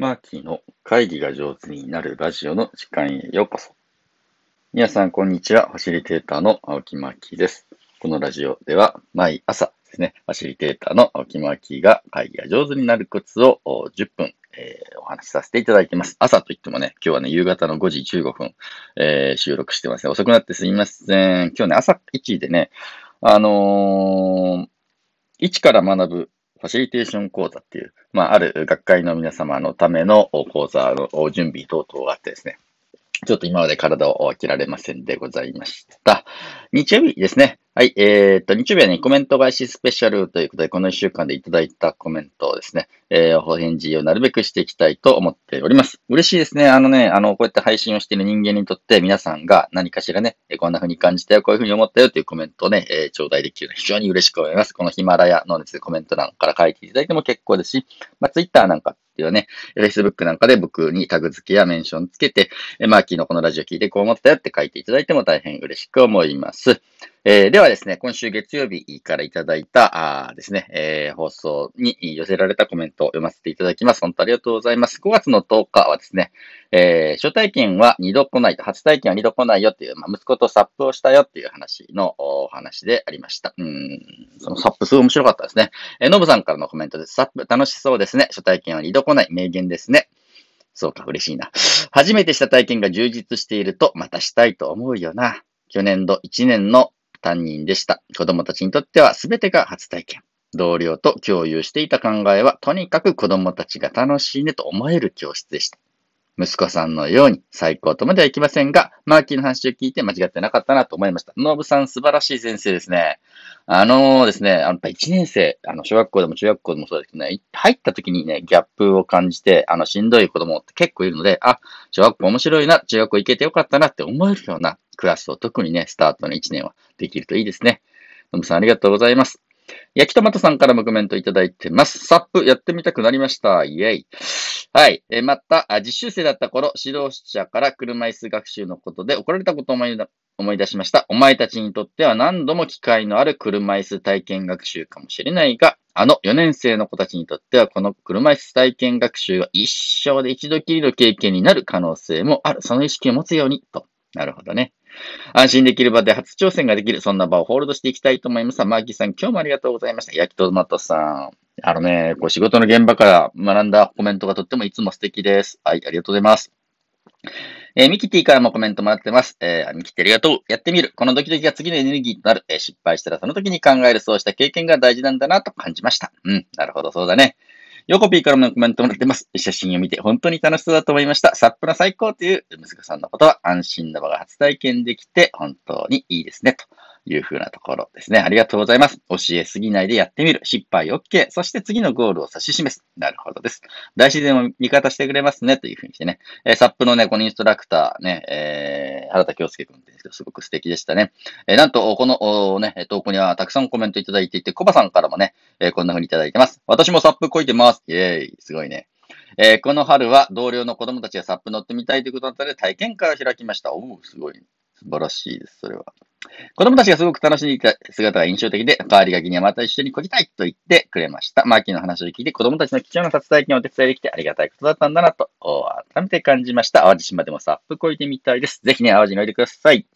マーキーの会議が上手になるラジオの時間へようこそ。皆さん、こんにちは。ファシリテーターの青木マーキーです。このラジオでは、毎朝ですね、ファシリテーターの青木マーキーが会議が上手になるコツを10分、えー、お話しさせていただいてます。朝といってもね、今日はね、夕方の5時15分、えー、収録してますね。遅くなってすみません。今日ね、朝1時でね、あのー、一から学ぶファシリテーション講座っていう、まあ、ある学会の皆様のための講座の準備等々があってですね、ちょっと今まで体を開けられませんでございました。日曜日ですね。はい。えー、っと、日曜日はね、コメント返しスペシャルということで、この一週間でいただいたコメントをですね、えー、お返事をなるべくしていきたいと思っております。嬉しいですね。あのね、あの、こうやって配信をしている人間にとって、皆さんが何かしらね、こんな風に感じたよ、こういう風に思ったよというコメントをね、えー、頂戴できるのは非常に嬉しく思います。このヒマラヤのですね、コメント欄から書いていただいても結構ですし、まあ、ツイッターなんかっていうね、Facebook なんかで僕にタグ付けやメンションつけて、えマーキーのこのラジオ聞いてこう思ったよって書いていただいても大変嬉しく思います。えー、ではですね、今週月曜日からいただいた、あですね、えー、放送に寄せられたコメントを読ませていただきます。本当ありがとうございます。5月の10日はですね、えー、初体験は2度来ないと、初体験は2度来ないよっていう、まあ、息子とサップをしたよっていう話のお話でありました。うん、そのサップすごい面白かったですね。えー、ノブさんからのコメントです。サップ楽しそうですね。初体験は2度来ない。名言ですね。そうか、嬉しいな。初めてした体験が充実していると、またしたいと思うよな。去年度1年の担任でした。子供たちにとっては全てが初体験。同僚と共有していた考えは、とにかく子供たちが楽しいねと思える教室でした。息子さんのように最高とまではいきませんが、マーキーの話を聞いて間違ってなかったなと思いました。ノブさん素晴らしい先生ですね。あのー、ですね、あの、1年生、あの、小学校でも中学校でもそうですけどね、入った時にね、ギャップを感じて、あの、しんどい子供って結構いるので、あ、小学校面白いな、中学校行けてよかったなって思えるようなクラスを特にね、スタートの1年はできるといいですね。ノブさんありがとうございます。焼きトマトさんからもコメントいただいてます。サップやってみたくなりました。イェイ。はい。えまた、実習生だった頃、指導者から車椅子学習のことで怒られたことを思い思い出しました。お前たちにとっては何度も機会のある車椅子体験学習かもしれないが、あの4年生の子たちにとってはこの車椅子体験学習は一生で一度きりの経験になる可能性もある。その意識を持つように、と。なるほどね。安心できる場で初挑戦ができる、そんな場をホールドしていきたいと思います。マーキーさん、今日もありがとうございました。焼きトマトさん。あのね、こう仕事の現場から学んだコメントがとってもいつも素敵です。はい、ありがとうございます。えー、ミキティからもコメントもらってます。えー、ミキティありがとう。やってみる。このドキドキが次のエネルギーとなる。えー、失敗したらその時に考える、そうした経験が大事なんだなと感じました。うん、なるほど、そうだね。ヨコピーからもコメントもらってます。写真を見て本当に楽しそうだと思いました。サップの最高という息子さんのことは安心な場が初体験できて本当にいいですね。というふうなところですね。ありがとうございます。教えすぎないでやってみる。失敗 OK。そして次のゴールを指し示す。なるほどです。大自然を味方してくれますね。というふうにしてね。えー、サップのね、このインストラクターね、えー、原田京介君ってすごく素敵でしたね。えー、なんと、このね、投稿にはたくさんコメントいただいていて、コバさんからもね、えー、こんな風にいただいてます。私もサップこいてます。イェーイ。すごいね。えー、この春は同僚の子供たちがサップ乗ってみたいということだったので体験会を開きました。おお、すごい。素晴らしいです、それは。子供たちがすごく楽しんでいた姿が印象的で、代わりがきにはまた一緒にこぎたいと言ってくれました。マーキーの話を聞いて子供たちの貴重な撮体験をお手伝いできてありがたいことだったんだなと、改めて感じました。淡路島でもサップこいてみたいです。ぜひね、淡路においでください。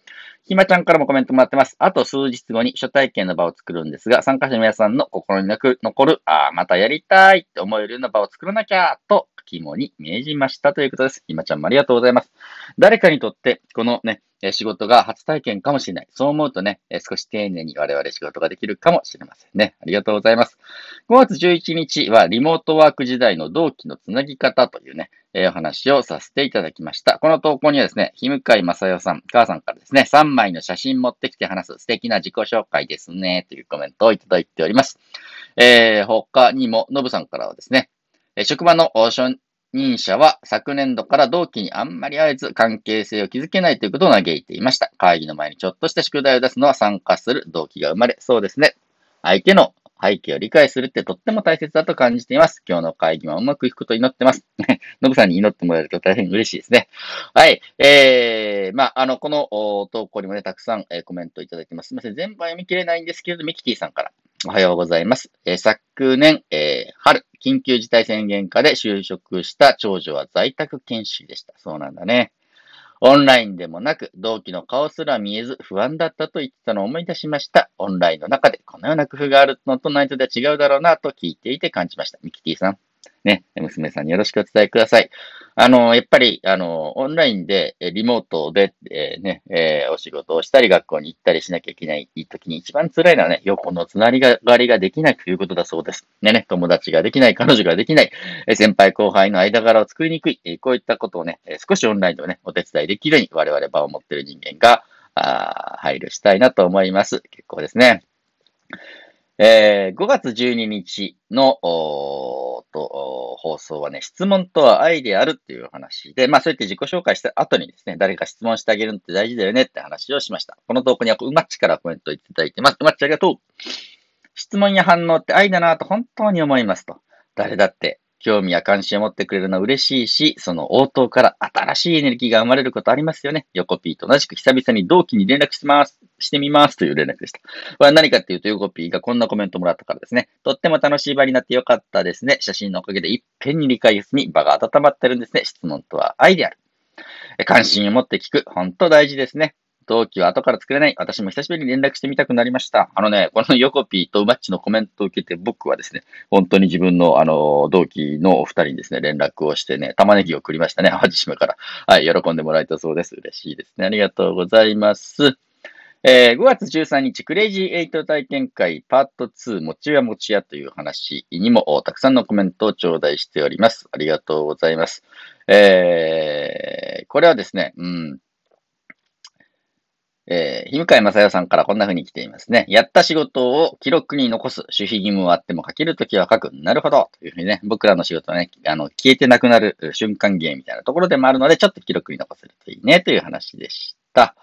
ひまちゃんからもコメントもらってます。あと数日後に初体験の場を作るんですが、参加者の皆さんの心に残る、ああ、またやりたいって思えるような場を作らなきゃ、と肝に銘じましたということです。ひまちゃんもありがとうございます。誰かにとって、このね、仕事が初体験かもしれない。そう思うとね、少し丁寧に我々仕事ができるかもしれませんね。ありがとうございます。5月11日はリモートワーク時代の同期のつなぎ方というね、お話をさせていただきました。この投稿にはですね、ひむかいまさよさん、母さんからですね、3枚の写真持ってきて話す素敵な自己紹介ですね、というコメントをいただいております。えー、他にも、のぶさんからはですね、職場の初任者は昨年度から同期にあんまり会えず関係性を築けないということを嘆いていました。会議の前にちょっとした宿題を出すのは参加する同期が生まれ、そうですね。相手の背景を理解するってとっても大切だと感じています。今日の会議もうまくいくことを祈ってます。ノブさんに祈ってもらえると大変嬉しいですね。はい。えー、まあ、あの、この投稿にもね、たくさん、えー、コメントいただいてます。すみません。全部は読み切れないんですけれど、ミキティさんから。おはようございます。えー、昨年、えー、春、緊急事態宣言下で就職した長女は在宅研修でした。そうなんだね。オンラインでもなく、同期の顔すら見えず不安だったと言ってたのを思い出しました。オンラインの中でこのような工夫があるのとないとでは違うだろうなと聞いていて感じました。ミキティさん。ね、娘さんによろしくお伝えください。あの、やっぱり、あの、オンラインで、リモートで、えー、ね、えー、お仕事をしたり、学校に行ったりしなきゃいけない時に一番辛いのはね、横のつながりができないということだそうです。ね、ね、友達ができない、彼女ができない、先輩後輩の間柄を作りにくい、こういったことをね、少しオンラインでね、お手伝いできるように我々場を持っている人間が、あ配慮したいなと思います。結構ですね。えー、5月12日の、と、放送はね、質問とは愛であるっていう話で、まあそうやって自己紹介した後にですね、誰か質問してあげるのって大事だよねって話をしました。この投稿にはうまっちからコメントいただいてます。うまっちありがとう。質問や反応って愛だなと本当に思いますと。誰だって興味や関心を持ってくれるのは嬉しいし、その応答から新しいエネルギーが生まれることありますよね。横 P と同じく久々に同期に連絡します、してみますという連絡でした。これは何かっていうと、横 P がこんなコメントもらったからですね。とっても楽しい場になってよかったですね。写真のおかげでいっぺんに理解が済み、場が温まってるんですね。質問とは愛である。関心を持って聞く。本当大事ですね。同期は後から作れない。私も久しぶりに連絡してみたくなりました。あのね、このヨコピーとウマッチのコメントを受けて僕はですね、本当に自分のあの、同期のお二人にですね、連絡をしてね、玉ねぎを送りましたね。淡路島から。はい、喜んでもらえたそうです。嬉しいですね。ありがとうございます。えー、5月13日、クレイジーエイト体験会パート2、もちやもちやという話にもたくさんのコメントを頂戴しております。ありがとうございます。えー、これはですね、うん、えー、日向井正代さんからこんな風に来ていますね。やった仕事を記録に残す。守秘義務はあっても書けるときは書く。なるほど。というふうにね、僕らの仕事はね、あの、消えてなくなる瞬間芸みたいなところでもあるので、ちょっと記録に残せるといいね、という話でした。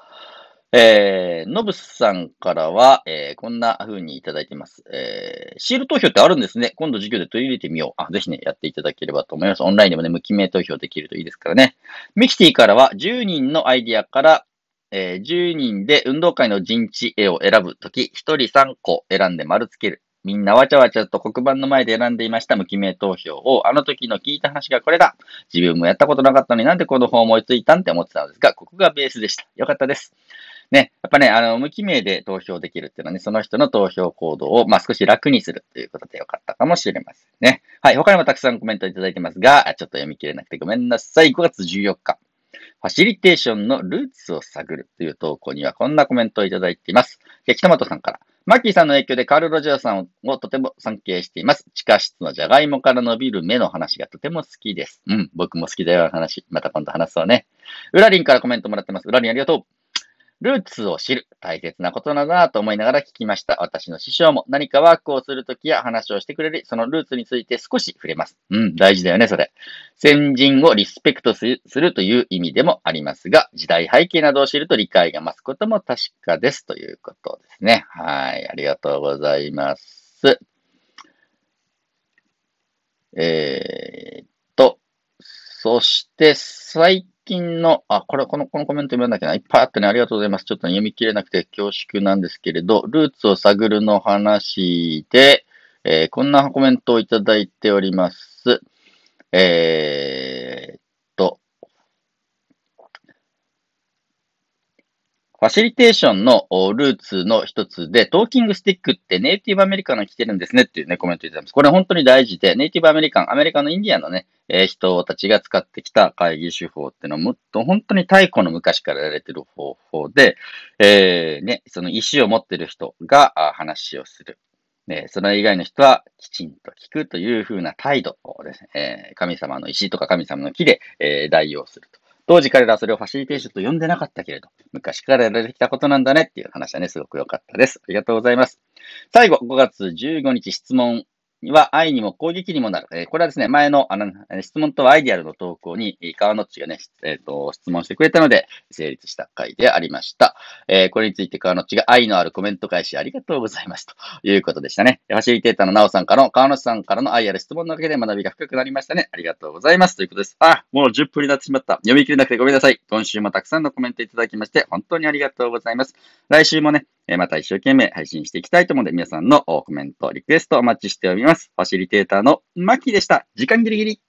えー、ノブさんからは、えー、こんな風にいただいてます。えー、シール投票ってあるんですね。今度授業で取り入れてみよう。あ、ぜひね、やっていただければと思います。オンラインでもね、無記名投票できるといいですからね。ミキティからは、10人のアイディアから、えー、10人で運動会の陣地絵を選ぶとき、1人3個選んで丸つける。みんなわちゃわちゃと黒板の前で選んでいました無記名投票を、あの時の聞いた話がこれだ。自分もやったことなかったのになんでこの方思いついたんって思ってたんですが、ここがベースでした。よかったです。ね、やっぱね、あの、無記名で投票できるっていうのはね、その人の投票行動を、まあ、少し楽にするということでよかったかもしれませんね。はい、他にもたくさんコメントいただいてますが、ちょっと読み切れなくてごめんなさい。5月14日。ファシリテーションのルーツを探るという投稿にはこんなコメントをいただいています。北本さんから。マッキーさんの影響でカール・ロジャーさんをとても尊敬しています。地下室のジャガイモから伸びる目の話がとても好きです。うん、僕も好きだよ、話。また今度話そうね。ウラリンからコメントもらってます。ウラリンありがとう。ルーツを知る。大切なことなんだなと思いながら聞きました。私の師匠も何かワークをするときや話をしてくれる、そのルーツについて少し触れます。うん、大事だよね、それ。先人をリスペクトするという意味でもありますが、時代背景などを知ると理解が増すことも確かですということですね。はい、ありがとうございます。えー、っと、そして最近の、あ、これ、この、このコメント読めなきゃな、いっぱいあってね、ありがとうございます。ちょっと、ね、読み切れなくて恐縮なんですけれど、ルーツを探るの話で、えー、こんなコメントをいただいております。えー、ファシリテーションのルーツの一つで、トーキングスティックってネイティブアメリカンが来てるんですねっていうね、コメントいただきます。これ本当に大事で、ネイティブアメリカン、アメリカのインディアンのね、えー、人たちが使ってきた会議手法っていうのは、もっと本当に太古の昔からやられてる方法で、えー、ね、その意思を持ってる人が話をする。ね、それ以外の人はきちんと聞くというふうな態度をですね、え、神様の石とか神様の木で、え、代用すると。当時彼らはそれをファシリテーションと呼んでなかったけれど、昔からやられてきたことなんだねっていう話はね、すごく良かったです。ありがとうございます。最後、5月15日質問は愛にも攻撃にもなる。えー、これはですね、前のあの質問とはアイディアルの投稿に、川野っちがね、えっ、ー、と、質問してくれたので、成立した回でありました。えー、これについて川野っちが愛のあるコメント返しありがとうございます。ということでしたね。ファシリテーターのなおさんからの川野さんからの愛ある質問のおかげで学びが深くなりましたね。ありがとうございます。ということです。あ、もう10分になってしまった。読み切れなくてごめんなさい。今週もたくさんのコメントいただきまして、本当にありがとうございます。来週もね、また一生懸命配信していきたいと思うので、皆さんのコメント、リクエストお待ちしております。ファシリテーターのマッキーでした。時間ギリギリ。